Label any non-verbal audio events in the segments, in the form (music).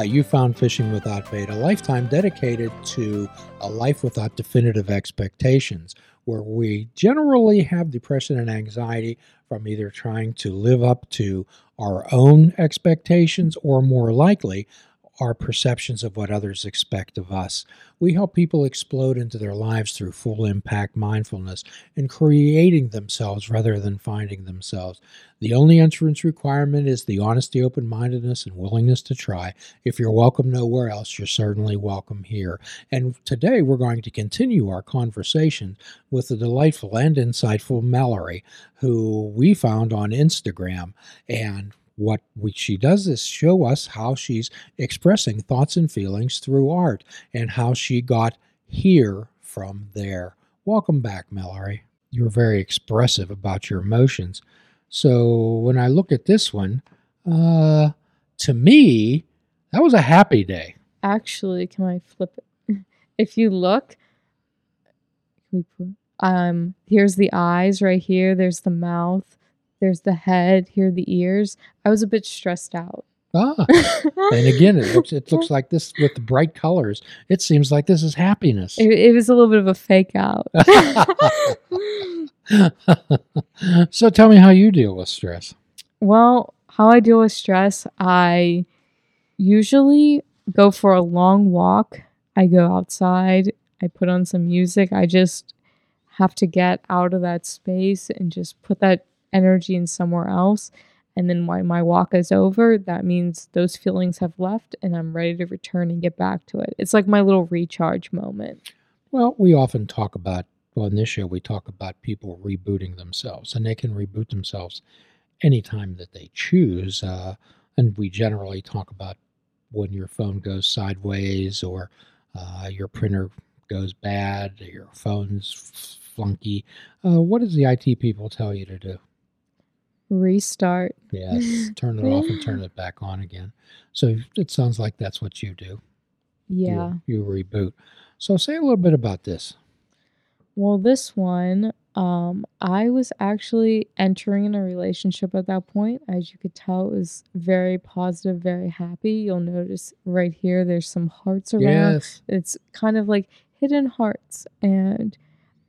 Ah, you found Fishing Without Bait, a lifetime dedicated to a life without definitive expectations, where we generally have depression and anxiety from either trying to live up to our own expectations or more likely our perceptions of what others expect of us. We help people explode into their lives through full impact mindfulness and creating themselves rather than finding themselves. The only entrance requirement is the honesty, open mindedness, and willingness to try. If you're welcome nowhere else, you're certainly welcome here. And today we're going to continue our conversation with the delightful and insightful Mallory, who we found on Instagram. And what we, she does is show us how she's expressing thoughts and feelings through art and how she got here from there. Welcome back, Mallory. You're very expressive about your emotions. So when I look at this one, uh, to me, that was a happy day. Actually, can I flip it? (laughs) If you look, um, here's the eyes right here. There's the mouth. There's the head. Here are the ears. I was a bit stressed out. Ah, (laughs) and again, it looks it looks like this with the bright colors. It seems like this is happiness. It, it was a little bit of a fake out. (laughs) (laughs) so tell me how you deal with stress. well, how I deal with stress, I usually go for a long walk. I go outside. I put on some music. I just have to get out of that space and just put that energy in somewhere else. And then when my walk is over, that means those feelings have left and I'm ready to return and get back to it. It's like my little recharge moment. Well, we often talk about well in this show we talk about people rebooting themselves, and they can reboot themselves anytime that they choose. Uh, and we generally talk about when your phone goes sideways or uh, your printer goes bad, your phone's flunky. Uh, what does the IT people tell you to do? Restart. Yes, (laughs) turn it off and turn it back on again. So it sounds like that's what you do. Yeah. You, you reboot. So say a little bit about this. Well, this one, um, I was actually entering in a relationship at that point. As you could tell, it was very positive, very happy. You'll notice right here, there's some hearts around. Yes. It's kind of like hidden hearts. And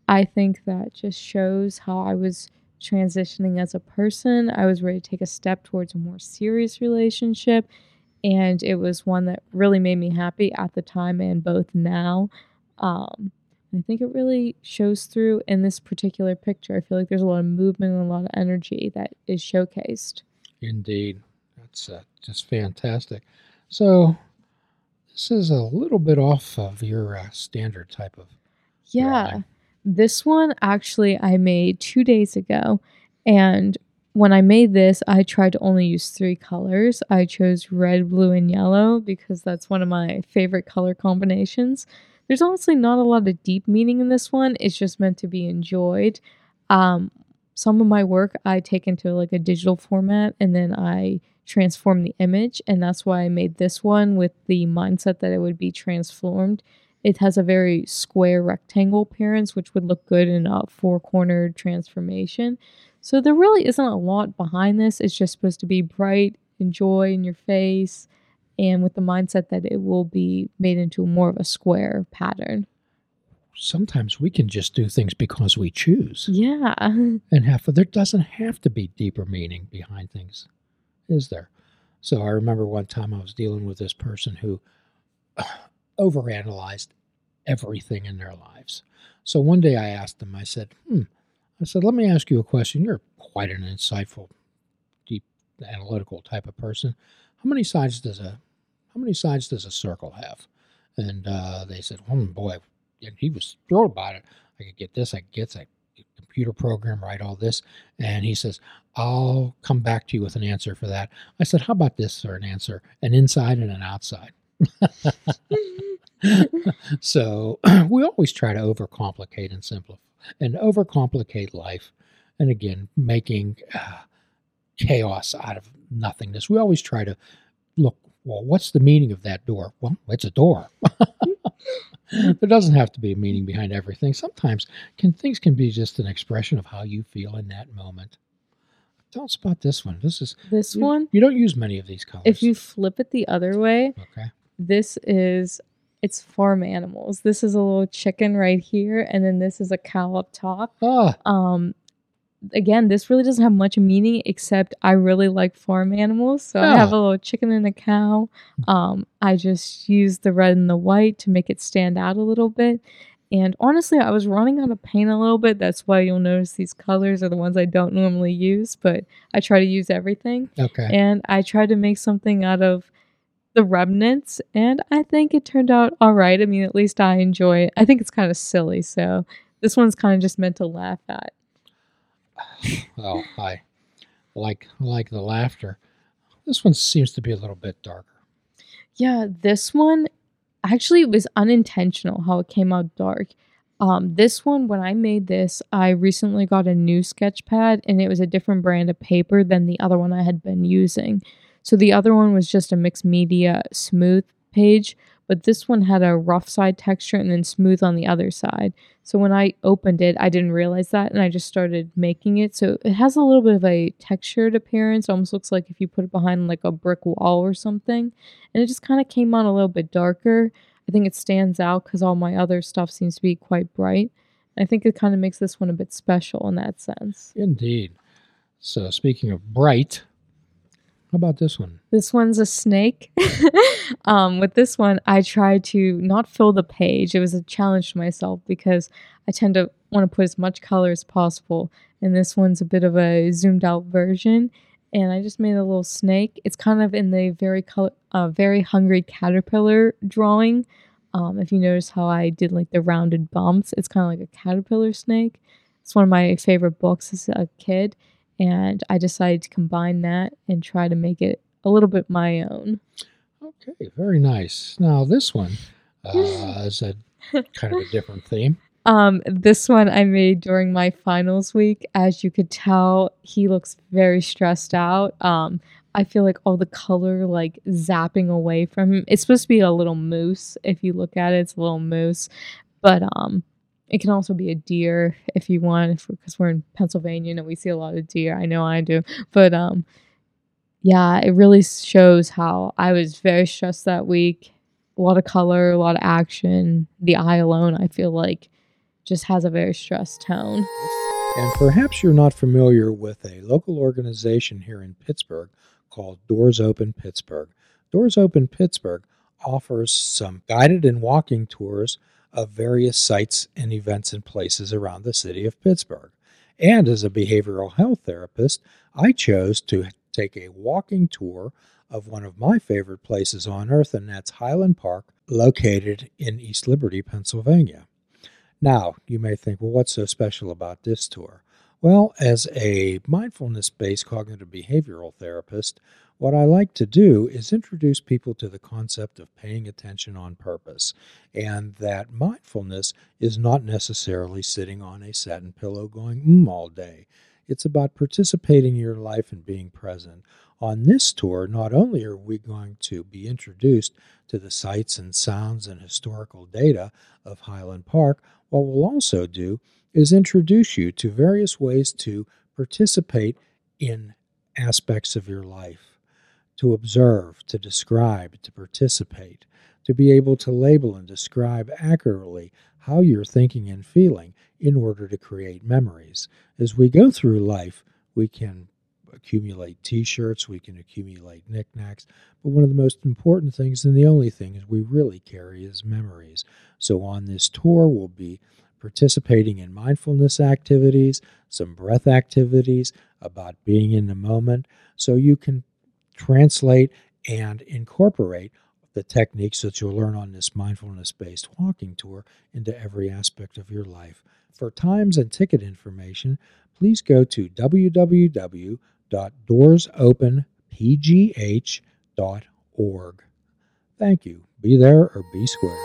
I think that just shows how I was transitioning as a person. I was ready to take a step towards a more serious relationship. And it was one that really made me happy at the time and both now. Um, I think it really shows through in this particular picture. I feel like there's a lot of movement and a lot of energy that is showcased. Indeed. That's uh, just fantastic. So this is a little bit off of your uh, standard type of Yeah. drawing. This one actually I made two days ago. And when I made this, I tried to only use three colors. I chose red, blue, and yellow because that's one of my favorite color combinations. There's honestly not a lot of deep meaning in this one. It's just meant to be enjoyed. Um, some of my work I take into like a digital format and then I transform the image. And that's why I made this one with the mindset that it would be transformed. It has a very square rectangle appearance, which would look good in a four cornered transformation. So there really isn't a lot behind this. It's just supposed to be bright and joy in your face, and with the mindset that it will be made into more of a square pattern. Sometimes we can just do things because we choose Yeah. (laughs) and have there doesn't have to be deeper meaning behind things, is there? So I remember one time I was dealing with this person who overanalyzed everything in their lives. So one day I asked them, I said, hmm, I said, let me ask you a question. You're quite an insightful, deep analytical type of person. How many sides does a how many sides does a circle have? And uh, they said, oh boy, and he was thrilled about it. I could get this, I could get that computer program, write all this. And he says, I'll come back to you with an answer for that. I said, How about this for an answer? An inside and an outside. (laughs) so (clears throat) we always try to overcomplicate and simplify and overcomplicate life. And again, making uh, chaos out of nothingness. We always try to look, well, what's the meaning of that door? Well, it's a door. (laughs) there doesn't have to be a meaning behind everything. Sometimes can things can be just an expression of how you feel in that moment. Tell us about this one. This is This you, one, You don't use many of these colors. if you flip it the other way, okay. This is it's farm animals. This is a little chicken right here, and then this is a cow up top. Ah, Um, again, this really doesn't have much meaning except I really like farm animals, so I have a little chicken and a cow. Um, I just use the red and the white to make it stand out a little bit. And honestly, I was running out of paint a little bit. That's why you'll notice these colors are the ones I don't normally use, but I try to use everything okay. and I tried to make something out of the remnants, and I think it turned out all right. I mean, at least I enjoy it. I think it's kind of silly, so this one's kind of just meant to laugh at. (sighs) Oh, I like like the laughter. This one seems to be a little bit darker. Yeah, this one actually it was unintentional how it came out dark. Um, this one, when I made this, I recently got a new sketch pad and it was a different brand of paper than the other one I had been using. So the other one was just a mixed media smooth page, but this one had a rough side texture and then smooth on the other side. So when I opened it, I didn't realize that and I just started making it. So it has a little bit of a textured appearance. Almost looks like if you put it behind like a brick wall or something. And it just kind of came on a little bit darker. I think it stands out because all my other stuff seems to be quite bright. I think it kind of makes this one a bit special in that sense. Indeed. So speaking of bright, how about this one? This one's a snake. (laughs) um, with this one, I tried to not fill the page. It was a challenge to myself because I tend to want to put as much color as possible. And this one's a bit of a zoomed out version. And I just made a little snake. It's kind of in the very color, uh, very hungry caterpillar drawing. Um, if you notice how I did like the rounded bumps, it's kind of like a caterpillar snake. It's one of my favorite books as a kid and I decided to combine that and try to make it a little bit my own. Okay, very nice. Now this one (laughs) uh, is a kind of a different theme. Um, this one I made during my finals week. As you could tell, he looks very stressed out. Um, I feel like all the color like zapping away from him. It's supposed to be a little moose. If you look at it, it's a little moose, but um, it can also be a deer if you want, because we're in Pennsylvania and we see a lot of deer. I know I do, but um, yeah, it really shows how I was very stressed that week. A lot of color, a lot of action. The eye alone, I feel like, just has a very stressed tone. And perhaps you're not familiar with a local organization here in Pittsburgh called Doors Open Pittsburgh. Doors Open Pittsburgh offers some guided and walking tours of various sites and events and places around the city of Pittsburgh. And as a behavioral health therapist, I chose to take a walking tour of one of my favorite places on earth, and that's Highland Park, located in East Liberty, Pennsylvania. Now, you may think, well, what's so special about this tour? Well, as a mindfulness based cognitive behavioral therapist, what I like to do is introduce people to the concept of paying attention on purpose, and that mindfulness is not necessarily sitting on a satin pillow going mm all day. It's about participating in your life and being present. On this tour, not only are we going to be introduced to the sights and sounds and historical data of Highland Park, what we'll also do is introduce you to various ways to participate in aspects of your life, to observe, to describe, to participate, to be able to label and describe accurately how you're thinking and feeling in order to create memories. As we go through life, we can accumulate t shirts, we can accumulate knickknacks, but one of the most important things and the only thing we really carry is memories. So on this tour, we'll be participating in mindfulness activities, some breath activities about being in the moment, so you can translate and incorporate the techniques that you'll learn on this mindfulness based walking tour into every aspect of your life. For times and ticket information, please go to www.doorsopenpgh.org. Thank you. Be there or be square.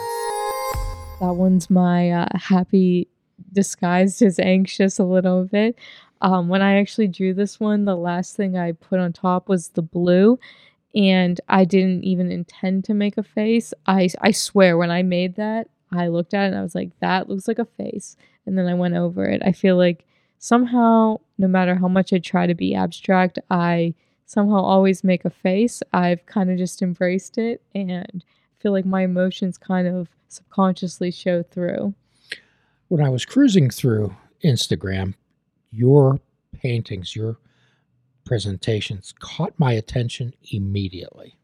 That one's my uh, happy disguised as anxious a little bit. Um, when I actually drew this one, the last thing I put on top was the blue, and I didn't even intend to make a face. I I swear when I made that, I looked at it and I was like, that looks like a face, and then I went over it. I feel like somehow, no matter how much I try to be abstract, I somehow always make a face. I've kind of just embraced it and feel like my emotions kind of subconsciously show through. When I was cruising through Instagram, your paintings, your presentations caught my attention immediately.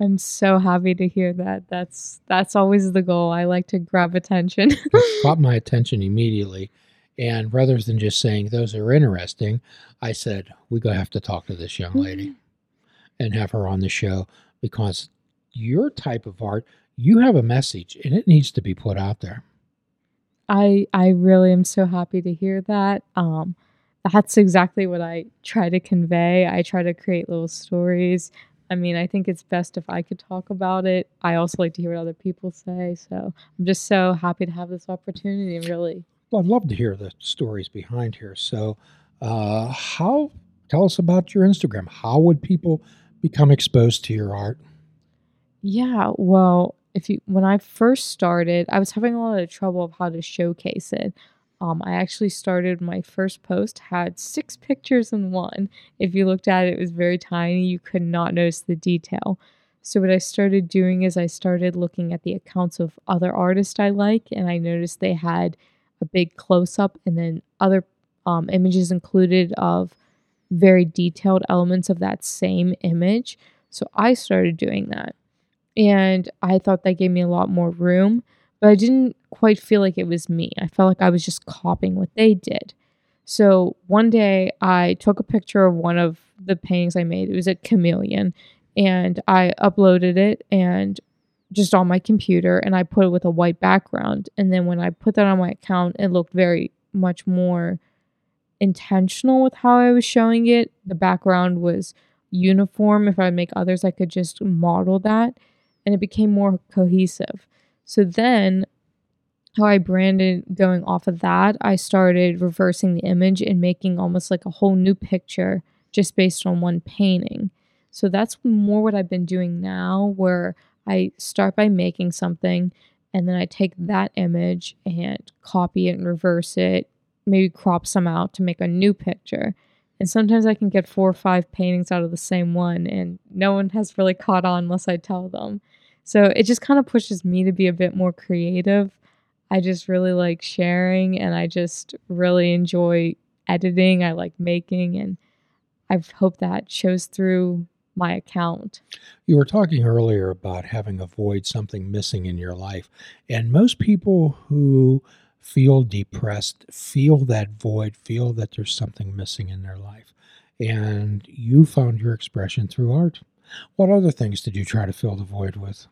I'm so happy to hear that. That's that's always the goal. I like to grab attention. (laughs) (laughs) caught my attention immediately. And rather than just saying those are interesting, I said, We're gonna have to talk to this young lady mm-hmm. and have her on the show because your type of art, you have a message and it needs to be put out there. I I really am so happy to hear that. Um that's exactly what I try to convey. I try to create little stories. I mean, I think it's best if I could talk about it. I also like to hear what other people say. So I'm just so happy to have this opportunity, really. Well, I'd love to hear the stories behind here. So, uh, how, tell us about your Instagram. How would people become exposed to your art? Yeah, well, if you when I first started, I was having a lot of trouble of how to showcase it. Um, I actually started my first post had six pictures in one. If you looked at it, it was very tiny. You could not notice the detail. So what I started doing is I started looking at the accounts of other artists I like, and I noticed they had a big close up and then other um, images included of very detailed elements of that same image. So I started doing that, and I thought that gave me a lot more room but I didn't quite feel like it was me. I felt like I was just copying what they did. So one day I took a picture of one of the paintings I made. It was a chameleon, and I uploaded it and just on my computer and I put it with a white background. And then when I put that on my account, it looked very much more intentional with how I was showing it. The background was uniform. If I make others, I could just model that and it became more cohesive. So then how I branded going off of that, I started reversing the image and making almost like a whole new picture just based on one painting. So that's more what I've been doing now, where I start by making something and then I take that image and copy it and reverse it, maybe crop some out to make a new picture. And sometimes I can get four or five paintings out of the same one, and no one has really caught on unless I tell them. So it just kind of pushes me to be a bit more creative. I just really like sharing and I just really enjoy editing. I like making and I hope that shows through my account. You were talking earlier about having a void, something missing in your life. And most people who feel depressed feel that void, feel that there's something missing in their life. And you found your expression through art. What other things did you try to fill the void with?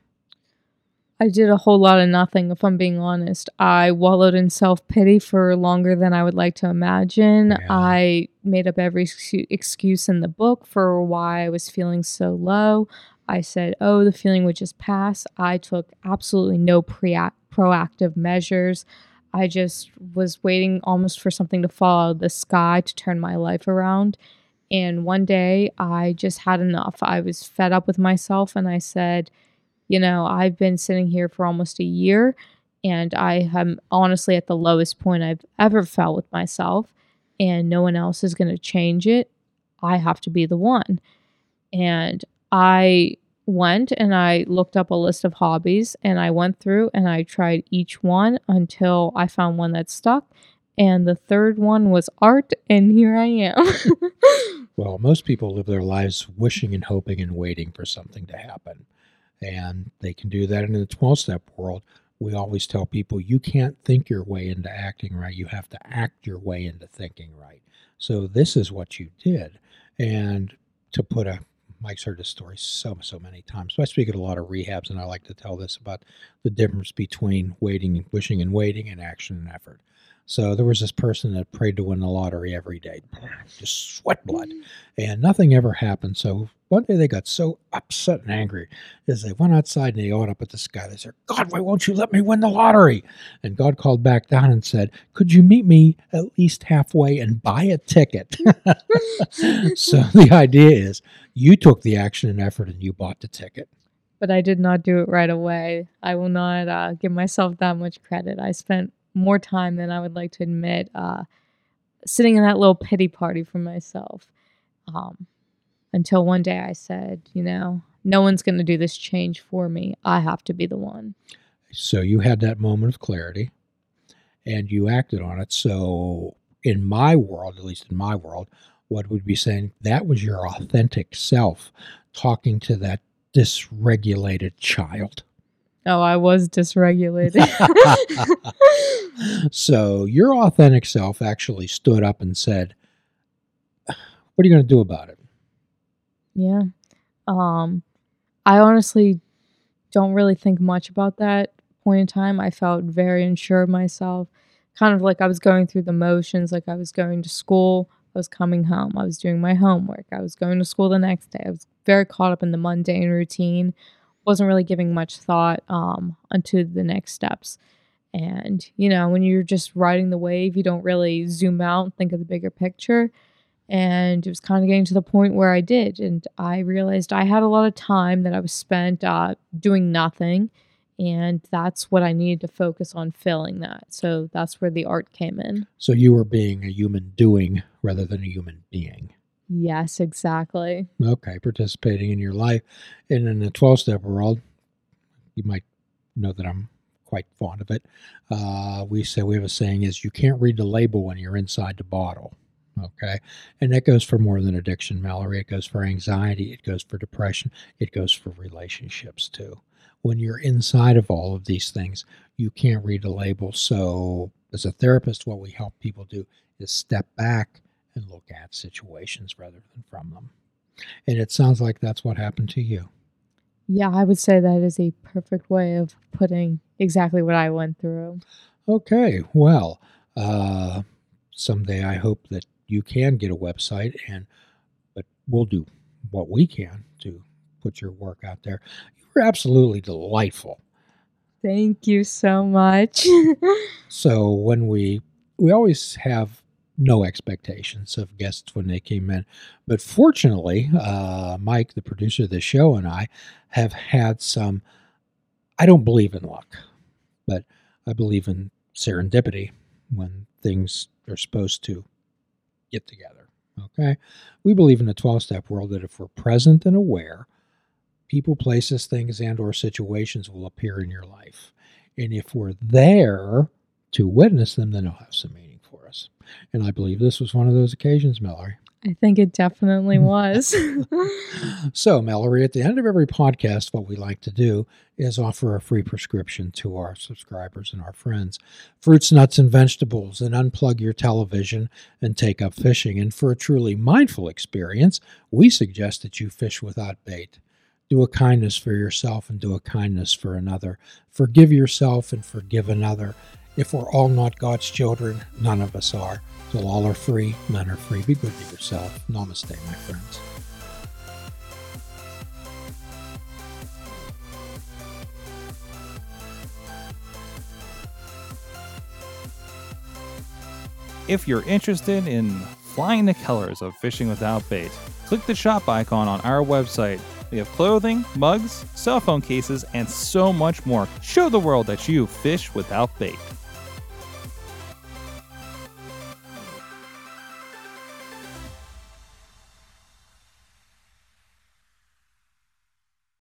I did a whole lot of nothing, if I'm being honest. I wallowed in self pity for longer than I would like to imagine. Yeah. I made up every excuse in the book for why I was feeling so low. I said, oh, the feeling would just pass. I took absolutely no pre- proactive measures. I just was waiting almost for something to fall out of the sky to turn my life around. And one day I just had enough. I was fed up with myself and I said, you know, I've been sitting here for almost a year and I am honestly at the lowest point I've ever felt with myself, and no one else is going to change it. I have to be the one. And I went and I looked up a list of hobbies and I went through and I tried each one until I found one that stuck. And the third one was art, and here I am. (laughs) well, most people live their lives wishing and hoping and waiting for something to happen. And they can do that in the 12 step world. We always tell people you can't think your way into acting right. You have to act your way into thinking right. So this is what you did. And to put a Mike's heard this story so so many times. So I speak at a lot of rehabs, and I like to tell this about the difference between waiting, and wishing, and waiting, and action and effort. So there was this person that prayed to win the lottery every day, just sweat blood, mm. and nothing ever happened. So one day they got so upset and angry as they went outside and they yelled up at the sky. They said, God, why won't you let me win the lottery? And God called back down and said, Could you meet me at least halfway and buy a ticket? (laughs) so the idea is you took the action and effort and you bought the ticket. But I did not do it right away. I will not uh, give myself that much credit. I spent more time than I would like to admit. Uh, sitting in that little pity party for myself. Um, until one day I said, you know, no one's going to do this change for me. I have to be the one. So you had that moment of clarity and you acted on it. So, in my world, at least in my world, what would be saying that was your authentic self talking to that dysregulated child. Oh, I was dysregulated. (laughs) so, your authentic self actually stood up and said, What are you going to do about it? Yeah. Um, I honestly don't really think much about that point in time. I felt very unsure of myself, kind of like I was going through the motions, like I was going to school, I was coming home, I was doing my homework, I was going to school the next day. I was very caught up in the mundane routine, wasn't really giving much thought um, onto the next steps. And, you know, when you're just riding the wave, you don't really zoom out and think of the bigger picture. And it was kind of getting to the point where I did. And I realized I had a lot of time that I was spent uh, doing nothing. And that's what I needed to focus on filling that. So that's where the art came in. So you were being a human doing rather than a human being. Yes, exactly. Okay, participating in your life. And in the 12 step world, you might know that I'm quite fond of it. Uh, we say we have a saying is you can't read the label when you're inside the bottle. Okay. And that goes for more than addiction, Mallory. It goes for anxiety. It goes for depression. It goes for relationships too. When you're inside of all of these things, you can't read a label. So, as a therapist, what we help people do is step back and look at situations rather than from them. And it sounds like that's what happened to you. Yeah, I would say that is a perfect way of putting exactly what I went through. Okay. Well, uh, someday I hope that you can get a website and but we'll do what we can to put your work out there. You're absolutely delightful. Thank you so much. (laughs) so when we we always have no expectations of guests when they came in. But fortunately, uh, Mike, the producer of the show, and I have had some. I don't believe in luck, but I believe in serendipity when things are supposed to get together. Okay. We believe in the 12 step world that if we're present and aware, people, places, things, and or situations will appear in your life. And if we're there to witness them, then they'll have some meaning for us. And I believe this was one of those occasions, Mallory. I think it definitely (laughs) was. (laughs) so, Mallory, at the end of every podcast, what we like to do is offer a free prescription to our subscribers and our friends fruits, nuts, and vegetables, and unplug your television and take up fishing. And for a truly mindful experience, we suggest that you fish without bait. Do a kindness for yourself and do a kindness for another. Forgive yourself and forgive another. If we're all not God's children, none of us are. Till all are free, none are free. Be good to yourself. Namaste, my friends. If you're interested in flying the colors of fishing without bait, click the shop icon on our website. We have clothing, mugs, cell phone cases, and so much more. Show the world that you fish without bait.